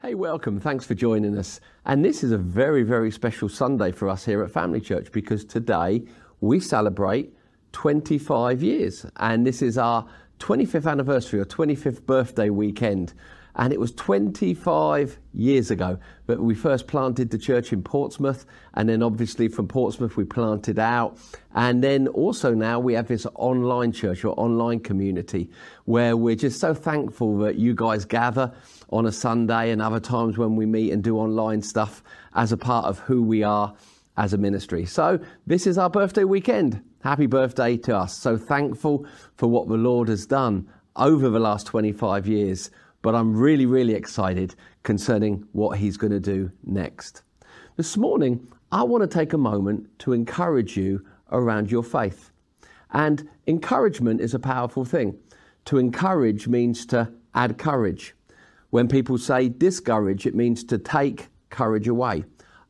Hey, welcome. Thanks for joining us. And this is a very, very special Sunday for us here at Family Church because today we celebrate 25 years. And this is our 25th anniversary or 25th birthday weekend. And it was 25 years ago that we first planted the church in Portsmouth. And then, obviously, from Portsmouth, we planted out. And then also now we have this online church or online community where we're just so thankful that you guys gather on a Sunday and other times when we meet and do online stuff as a part of who we are as a ministry. So, this is our birthday weekend. Happy birthday to us. So thankful for what the Lord has done over the last 25 years but I'm really, really excited concerning what he's going to do next. This morning, I want to take a moment to encourage you around your faith. And encouragement is a powerful thing. To encourage means to add courage. When people say discourage, it means to take courage away.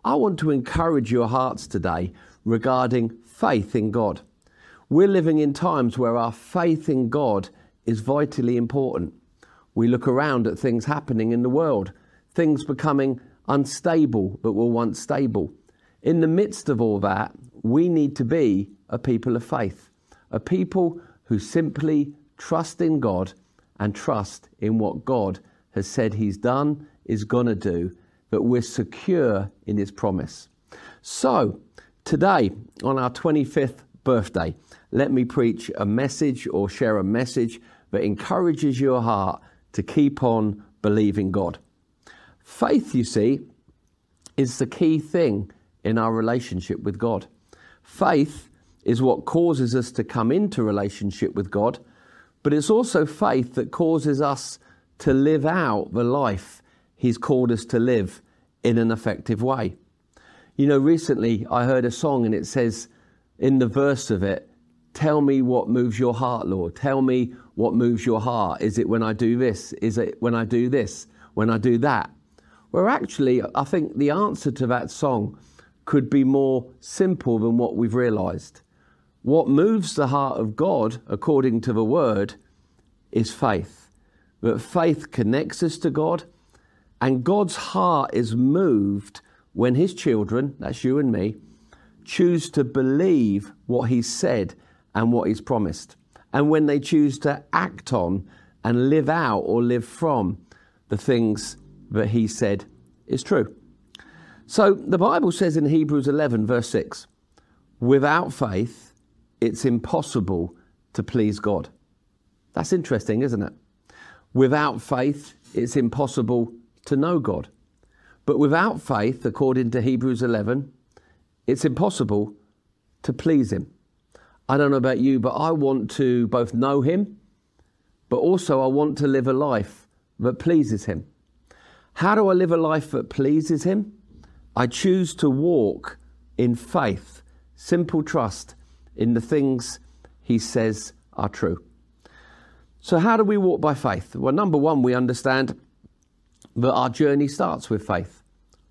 I want to encourage your hearts today regarding faith in God. We're living in times where our faith in God is vitally important. We look around at things happening in the world, things becoming unstable but were once stable. In the midst of all that, we need to be a people of faith, a people who simply trust in God and trust in what God has said He's done, is going to do, that we're secure in His promise. So, today, on our 25th birthday, let me preach a message or share a message that encourages your heart to keep on believing God. Faith, you see, is the key thing in our relationship with God. Faith is what causes us to come into relationship with God, but it's also faith that causes us to live out the life He's called us to live in an effective way. You know, recently I heard a song and it says in the verse of it, Tell me what moves your heart, Lord. Tell me what moves your heart? Is it when I do this? Is it when I do this? When I do that? Well, actually, I think the answer to that song could be more simple than what we've realized. What moves the heart of God, according to the word, is faith. That faith connects us to God, and God's heart is moved when His children, that's you and me, choose to believe what He's said and what He's promised and when they choose to act on and live out or live from the things that he said is true. So the Bible says in Hebrews 11, verse 6, without faith, it's impossible to please God. That's interesting, isn't it? Without faith, it's impossible to know God. But without faith, according to Hebrews 11, it's impossible to please Him. I don't know about you, but I want to both know Him, but also I want to live a life that pleases Him. How do I live a life that pleases Him? I choose to walk in faith, simple trust in the things He says are true. So, how do we walk by faith? Well, number one, we understand that our journey starts with faith.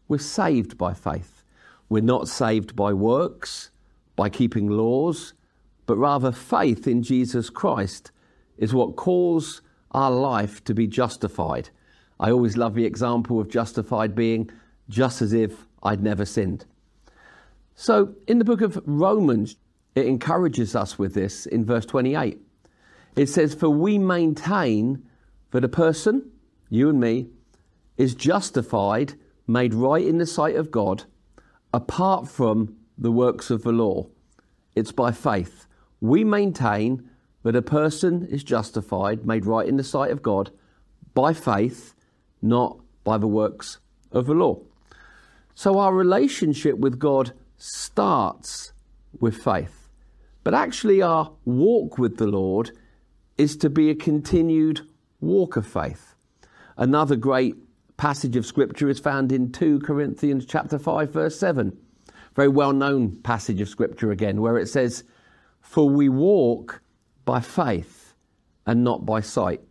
We're saved by faith. We're not saved by works, by keeping laws, but rather faith in Jesus Christ is what calls our life to be justified. I always love the example of justified being just as if I'd never sinned. So, in the book of Romans, it encourages us with this in verse 28. It says, For we maintain that a person, you and me, is justified, made right in the sight of God, apart from the works of the law. It's by faith we maintain that a person is justified, made right in the sight of God, by faith, not by the works of the law. So our relationship with God starts with faith. But actually, our walk with the Lord is to be a continued walk of faith. Another great passage of scripture is found in 2 Corinthians chapter 5 verse 7. Very well known passage of scripture again where it says for we walk by faith and not by sight.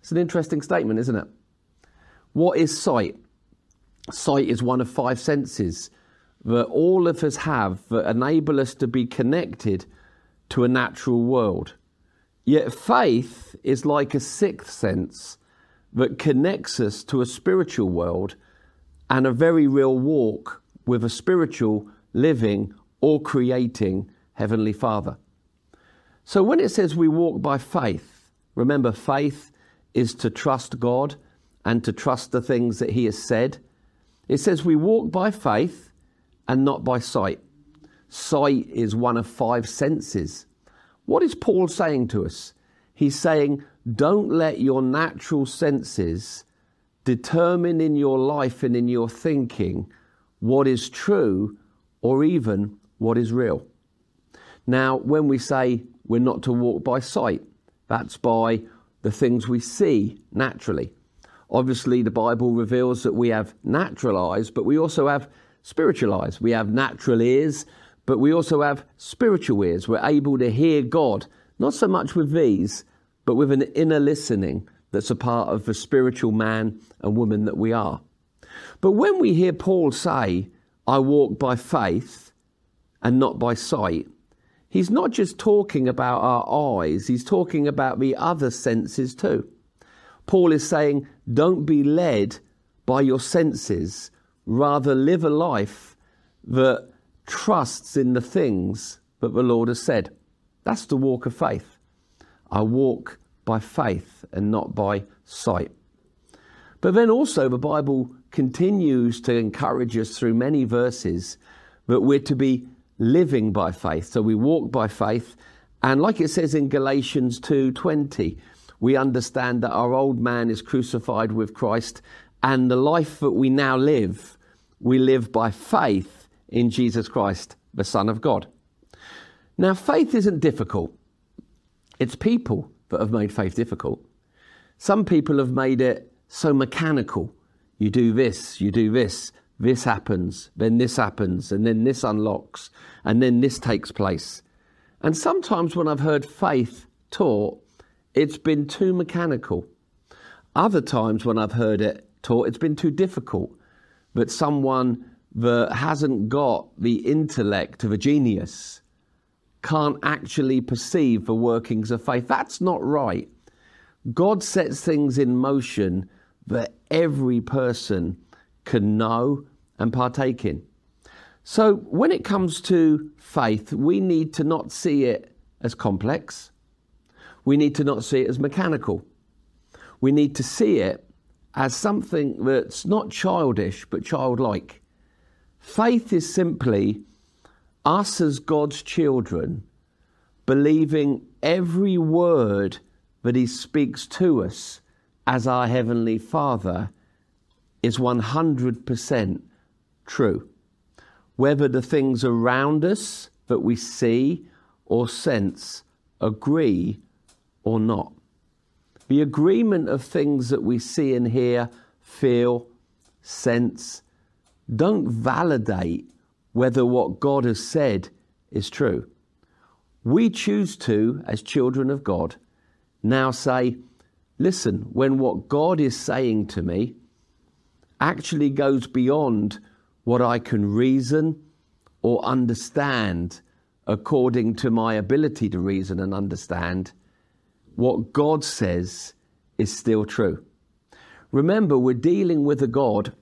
It's an interesting statement, isn't it? What is sight? Sight is one of five senses that all of us have that enable us to be connected to a natural world. Yet faith is like a sixth sense that connects us to a spiritual world and a very real walk with a spiritual, living, or creating Heavenly Father. So when it says we walk by faith, remember, faith is to trust God and to trust the things that He has said. It says we walk by faith and not by sight. Sight is one of five senses. What is Paul saying to us? He's saying, don't let your natural senses determine in your life and in your thinking what is true or even what is real. Now, when we say we're not to walk by sight, that's by the things we see naturally. Obviously, the Bible reveals that we have natural eyes, but we also have spiritual eyes. We have natural ears, but we also have spiritual ears. We're able to hear God, not so much with these, but with an inner listening that's a part of the spiritual man and woman that we are. But when we hear Paul say, I walk by faith and not by sight, he's not just talking about our eyes, he's talking about the other senses too. Paul is saying, don't be led by your senses, rather, live a life that trusts in the things that the Lord has said. That's the walk of faith. I walk by faith and not by sight. But then also, the Bible continues to encourage us through many verses that we're to be living by faith. So we walk by faith. And like it says in Galatians 2:20, we understand that our old man is crucified with Christ and the life that we now live, we live by faith in Jesus Christ, the Son of God. Now, faith isn't difficult. It's people that have made faith difficult. Some people have made it so mechanical. You do this, you do this, this happens, then this happens, and then this unlocks, and then this takes place. And sometimes when I've heard faith taught, it's been too mechanical. Other times when I've heard it taught, it's been too difficult. But someone that hasn't got the intellect of a genius can't actually perceive the workings of faith. That's not right. God sets things in motion that every person can know and partake in. So, when it comes to faith, we need to not see it as complex. We need to not see it as mechanical. We need to see it as something that's not childish but childlike. Faith is simply us as God's children believing every word that He speaks to us as our Heavenly Father is 100% true. Whether the things around us that we see or sense agree or not. The agreement of things that we see and hear, feel, sense, don't validate whether what God has said is true. We choose to, as children of God, now say, listen, when what God is saying to me actually goes beyond what I can reason or understand according to my ability to reason and understand, what God says is still true. Remember, we're dealing with a God,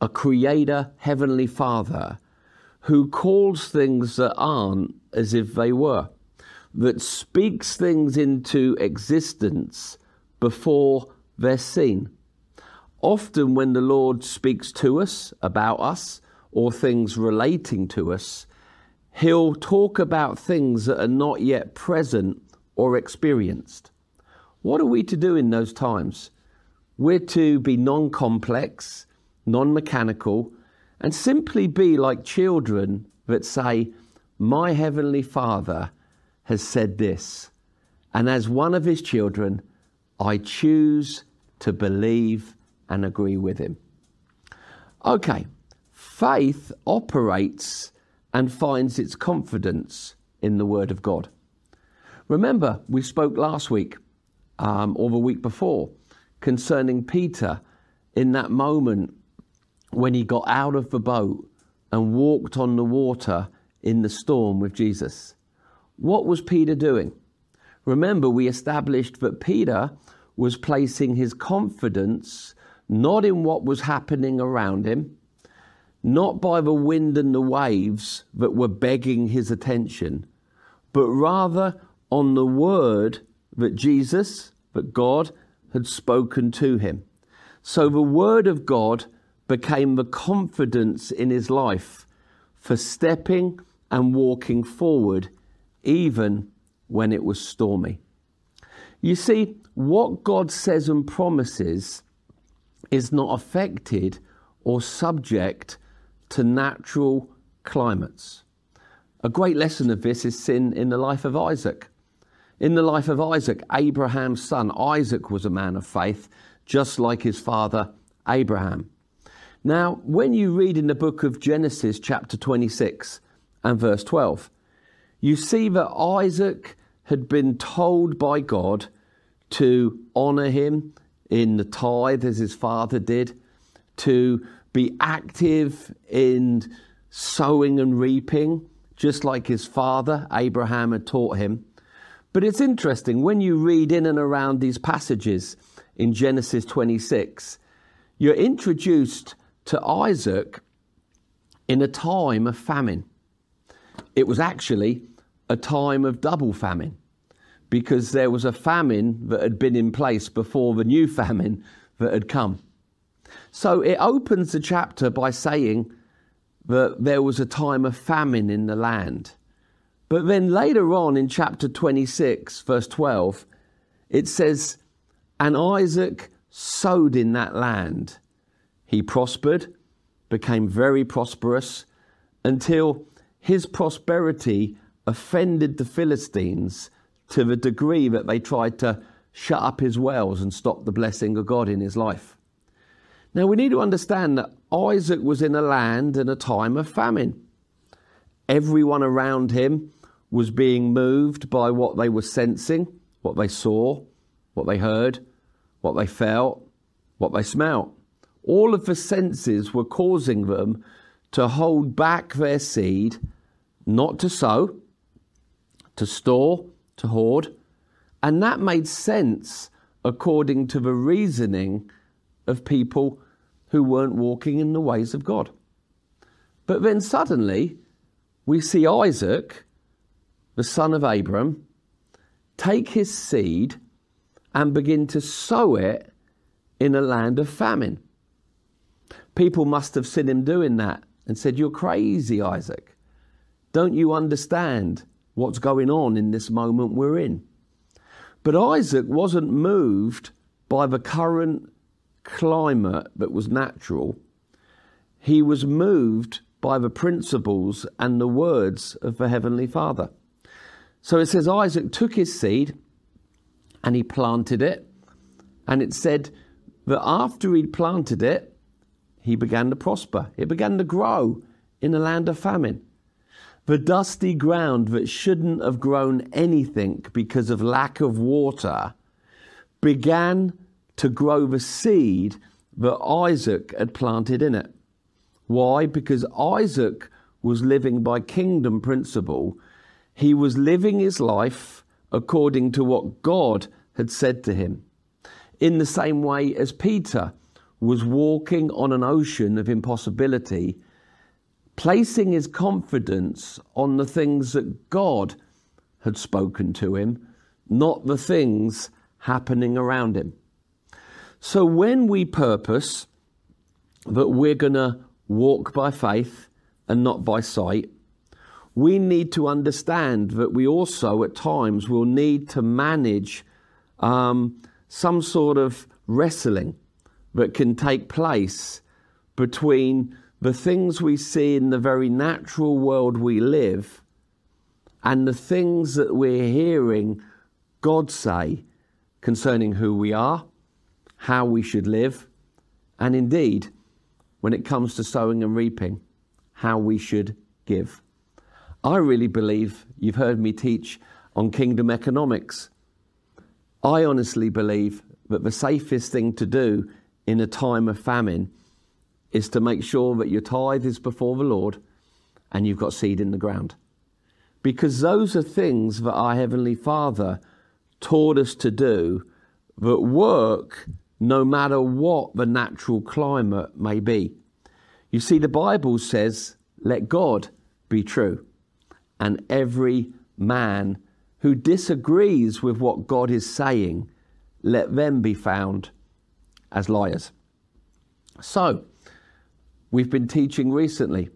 a creator, heavenly father, who calls things that aren't as if they were, that speaks things into existence before they're seen. Often, when the Lord speaks to us about us or things relating to us, He'll talk about things that are not yet present or experienced. What are we to do in those times? We're to be non complex, non mechanical, and simply be like children that say, My Heavenly Father has said this. And as one of his children, I choose to believe and agree with him. Okay, faith operates and finds its confidence in the Word of God. Remember, we spoke last week um, or the week before concerning Peter in that moment when he got out of the boat and walked on the water in the storm with Jesus. What was Peter doing? Remember, we established that Peter was placing his confidence not in what was happening around him, not by the wind and the waves that were begging his attention, but rather on the word that Jesus, that God had spoken to him. So the word of God became the confidence in his life for stepping and walking forward, even when it was stormy. You see, what God says and promises is not affected or subject to natural climates. A great lesson of this is seen in the life of Isaac. In the life of Isaac, Abraham's son, Isaac was a man of faith, just like his father Abraham. Now, when you read in the book of Genesis, chapter 26 and verse 12, you see that Isaac had been told by God to honor him in the tithe as his father did, to be active in sowing and reaping, just like his father Abraham had taught him. But it's interesting when you read in and around these passages in Genesis 26, you're introduced to Isaac in a time of famine. It was actually a time of double famine because there was a famine that had been in place before the new famine that had come. So it opens the chapter by saying that there was a time of famine in the land. But then later on in chapter 26, verse 12, it says, And Isaac sowed in that land. He prospered, became very prosperous, until his prosperity offended the Philistines to the degree that they tried to shut up his wells and stop the blessing of God in his life. Now we need to understand that Isaac was in a land and a time of famine. Everyone around him was being moved by what they were sensing, what they saw, what they heard, what they felt, what they smelt. All of the senses were causing them to hold back their seed, not to sow, to store, to hoard. And that made sense according to the reasoning of people who weren't walking in the ways of God. But then suddenly we see Isaac, the son of Abram, take his seed and begin to sow it in a land of famine. People must have seen him doing that and said, You're crazy, Isaac. Don't you understand what's going on in this moment we're in? But Isaac wasn't moved by the current climate that was natural. He was moved by the principles and the words of the Heavenly Father. So it says Isaac took his seed and he planted it. And it said that after he'd planted it, he began to prosper. It began to grow in a land of famine. The dusty ground that shouldn't have grown anything because of lack of water began to grow the seed that Isaac had planted in it. Why? Because Isaac was living by kingdom principle. He was living his life according to what God had said to him. In the same way as Peter was walking on an ocean of impossibility, placing his confidence on the things that God had spoken to him, not the things happening around him. So when we purpose that we're going to walk by faith and not by sight, we need to understand that we also at times will need to manage um, some sort of wrestling that can take place between the things we see in the very natural world we live and the things that we're hearing God say concerning who we are how we should live, and indeed, when it comes to sowing and reaping, how we should give. I really believe you've heard me teach on kingdom economics. I honestly believe that the safest thing to do in a time of famine is to make sure that your tithe is before the Lord and you've got seed in the ground. Because those are things that our Heavenly Father taught us to do that work no matter what the natural climate may be. You see, the Bible says, let God be true, and every man who disagrees with what God is saying, let them be found as liars. So, we've been teaching recently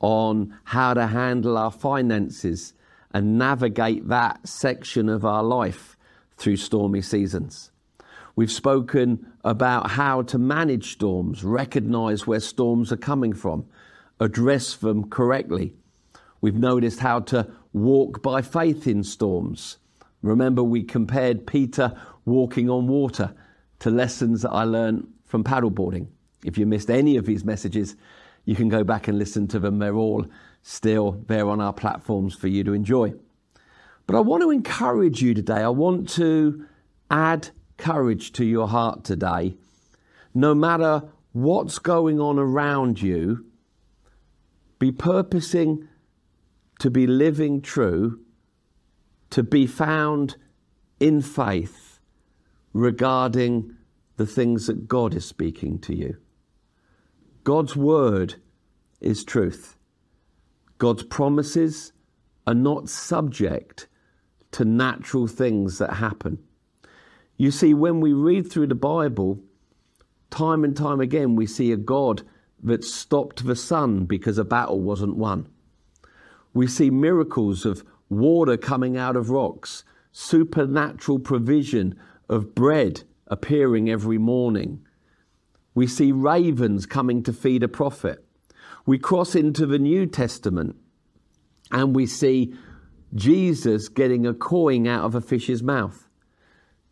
on how to handle our finances and navigate that section of our life through stormy seasons. We've spoken about how to manage storms, recognize where storms are coming from, address them correctly. We've noticed how to walk by faith in storms. Remember, we compared Peter walking on water to lessons that I learned from paddleboarding. If you missed any of these messages, you can go back and listen to them. They're all still there on our platforms for you to enjoy. But I want to encourage you today. I want to add courage to your heart today. No matter what's going on around you, be purposing to be living true, to be found in faith regarding the things that God is speaking to you. God's word is truth. God's promises are not subject to natural things that happen. You see, when we read through the Bible, time and time again, we see a God that stopped the sun because a battle wasn't won. We see miracles of water coming out of rocks, supernatural provision of bread appearing every morning. We see ravens coming to feed a prophet. We cross into the New Testament and we see Jesus getting a coin out of a fish's mouth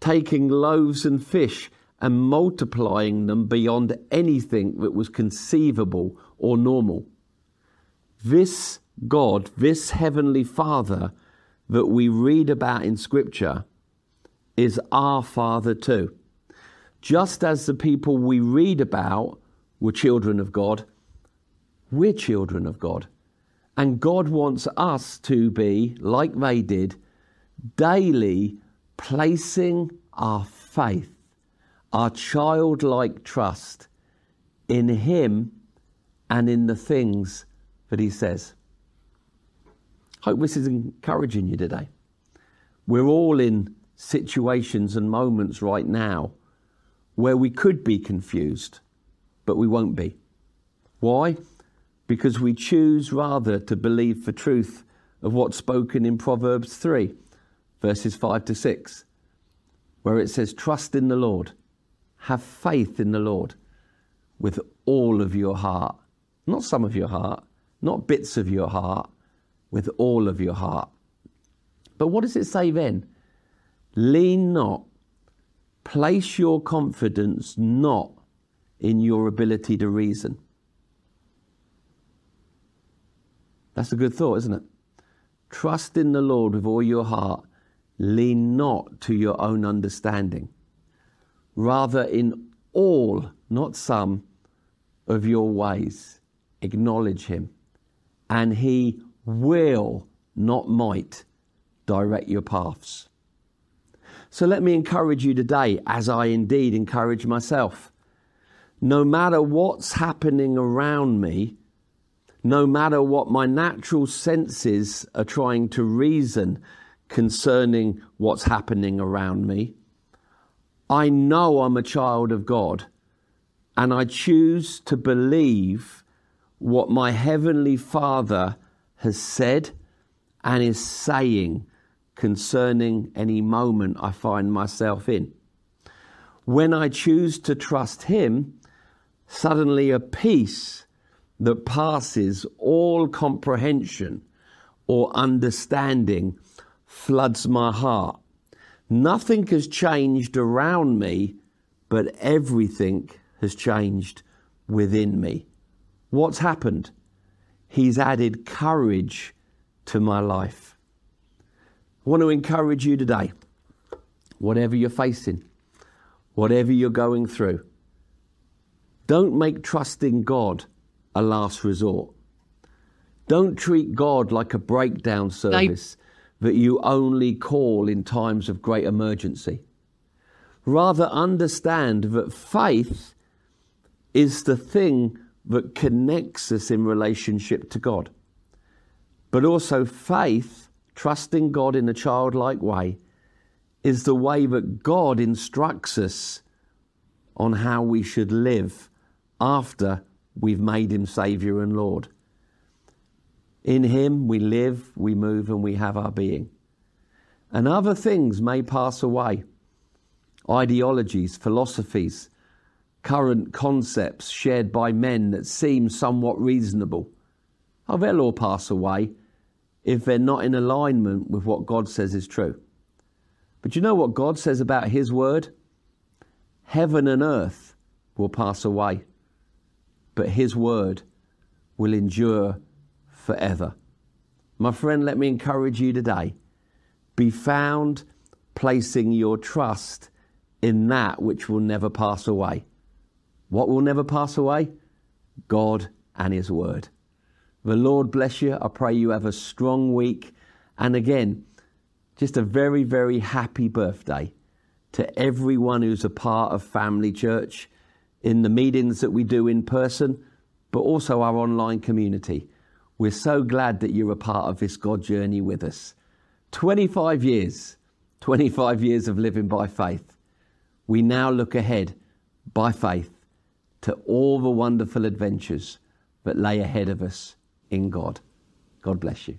taking loaves and fish and multiplying them beyond anything that was conceivable or normal. This God, this Heavenly Father that we read about in Scripture, is our Father too. Just as the people we read about were children of God, we're children of God. And God wants us to be, like they did, daily placing our faith, our childlike trust in Him and in the things that He says. Hope this is encouraging you today. We're all in situations and moments right now where we could be confused, but we won't be. Why? Because we choose rather to believe the truth of what's spoken in Proverbs 3 verses 5 to 6, where it says, Trust in the Lord, have faith in the Lord with all of your heart. Not some of your heart, not bits of your heart, with all of your heart. But what does it say then? Lean not, place your confidence not in your ability to reason. That's a good thought, isn't it? Trust in the Lord with all your heart Lean not to your own understanding. Rather, in all, not some, of your ways, acknowledge him, and he will, not might, direct your paths. So let me encourage you today, as I indeed encourage myself. No matter what's happening around me, no matter what my natural senses are trying to reason concerning what's happening around me. I know I'm a child of God, and I choose to believe what my Heavenly Father has said and is saying concerning any moment I find myself in. When I choose to trust Him, suddenly a peace that passes all comprehension or understanding floods my heart. Nothing has changed around me, but everything has changed within me. What's happened? He's added courage to my life. I want to encourage you today, whatever you're facing, whatever you're going through, don't make trusting God a last resort. Don't treat God like a breakdown service that you only call in times of great emergency. rather understand that faith is the thing that connects us in relationship to God. But also, faith, trusting God in a childlike way, is the way that God instructs us on how we should live after we've made Him Saviour and Lord. In Him we live, we move, and we have our being. And other things may pass away ideologies, philosophies, current concepts shared by men that seem somewhat reasonable. Oh, they'll all pass away if they're not in alignment with what God says is true. But you know what God says about His word? Heaven and earth will pass away, but His word will endure forever. My friend, let me encourage you today be found placing your trust in that which will never pass away. What will never pass away? God and His Word. The Lord bless you. I pray you have a strong week. And again, just a very, very happy birthday to everyone who's a part of Family Church in the meetings that we do in person, but also our online community. We're so glad that you're a part of this God journey with us. 25 years, 25 years of living by faith we now look ahead by faith to all the wonderful adventures that lay ahead of us in God. God bless you.